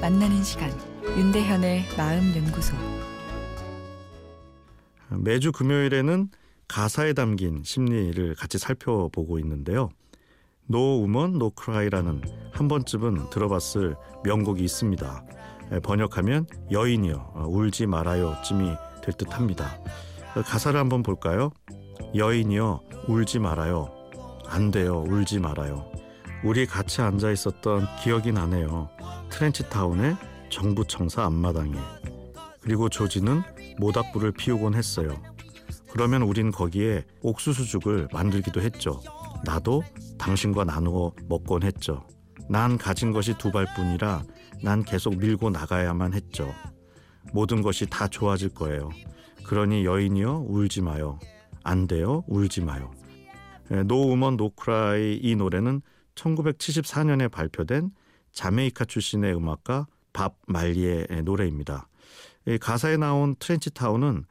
만나는 시간 윤대현의 마음 연구소 매주 금요일에는 가사에 담긴 심리를 같이 살펴보고 있는데요. No Woman No Cry라는 한 번쯤은 들어봤을 명곡이 있습니다. 번역하면 여인이여 울지 말아요쯤이 될 듯합니다. 가사를 한번 볼까요? 여인이여 울지 말아요. 안 돼요. 울지 말아요. 우리 같이 앉아 있었던 기억이 나네요. 트렌치타운의 정부 청사 앞마당에. 그리고 조지는 모닥불을 피우곤 했어요. 그러면 우린 거기에 옥수수죽을 만들기도 했죠. 나도 당신과 나누어 먹곤 했죠. 난 가진 것이 두 발뿐이라 난 계속 밀고 나가야만 했죠. 모든 것이 다 좋아질 거예요. 그러니 여인이여 울지 마요. 안 돼요. 울지 마요. No woman no cry 이 노래는 1974년에 발표된 자메이카 출신의 음악가 밥 말리의 노래입니다. 가사에 나온 트렌치 타운은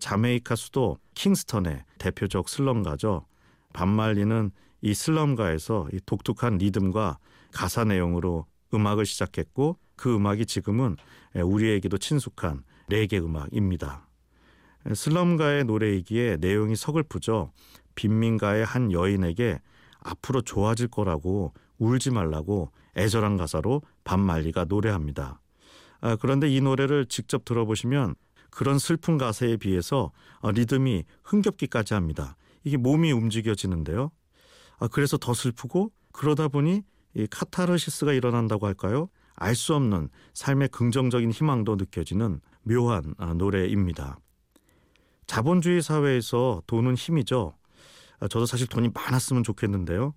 자메이카 수도 킹스턴의 대표적 슬럼가죠. 밥 말리는 이 슬럼가에서 이 독특한 리듬과 가사 내용으로 음악을 시작했고 그 음악이 지금은 우리에게도 친숙한 레게 음악입니다. 슬럼가의 노래이기에 내용이 서글프죠. 빈민가의 한 여인에게 앞으로 좋아질 거라고 울지 말라고 애절한 가사로 반말리가 노래합니다. 아, 그런데 이 노래를 직접 들어보시면 그런 슬픈 가사에 비해서 어, 리듬이 흥겹기까지 합니다. 이게 몸이 움직여지는데요. 아, 그래서 더 슬프고 그러다 보니 이 카타르시스가 일어난다고 할까요? 알 수 없는 삶의 긍정적인 희망도 느껴지는 묘한 아, 노래입니다. 자본주의 사회에서 돈은 힘이죠. 아, 저도 사실 돈이 많았으면 좋겠는데요.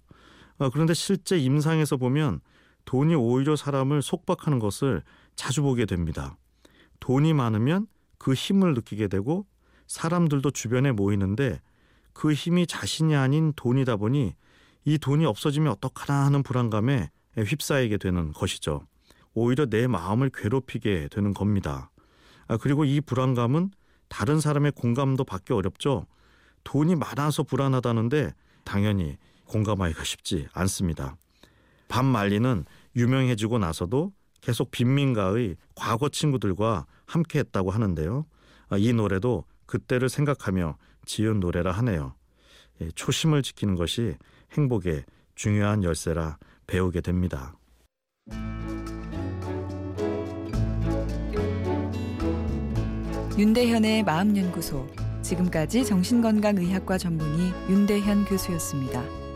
아, 그런데 실제 임상에서 보면 돈이 오히려 사람을 속박하는 것을 자주 보게 됩니다. 돈이 많으면 그 힘을 느끼게 되고 사람들도 주변에 모이는데 그 힘이 자신이 아닌 돈이다 보니 이 돈이 없어지면 어떡하나 하는 불안감에 휩싸이게 되는 것이죠. 오히려 내 마음을 괴롭히게 되는 겁니다. 아, 그리고 이 불안감은 다른 사람의 공감도 받기 어렵죠. 돈이 많아서 불안하다는데 당연히 공감하기가 쉽지 않습니다. 밥 말리는 유명해지고 나서도 계속 빈민가의 과거 친구들과 함께 했다고 하는데요. 아, 이 노래도 그때를 생각하며 지은 노래라 하네요. 예, 초심을 지키는 것이 행복의 중요한 열쇠라 배우게 됩니다. 윤대현의 마음연구소 지금까지 정신건강의학과 전문의 윤대현 교수였습니다.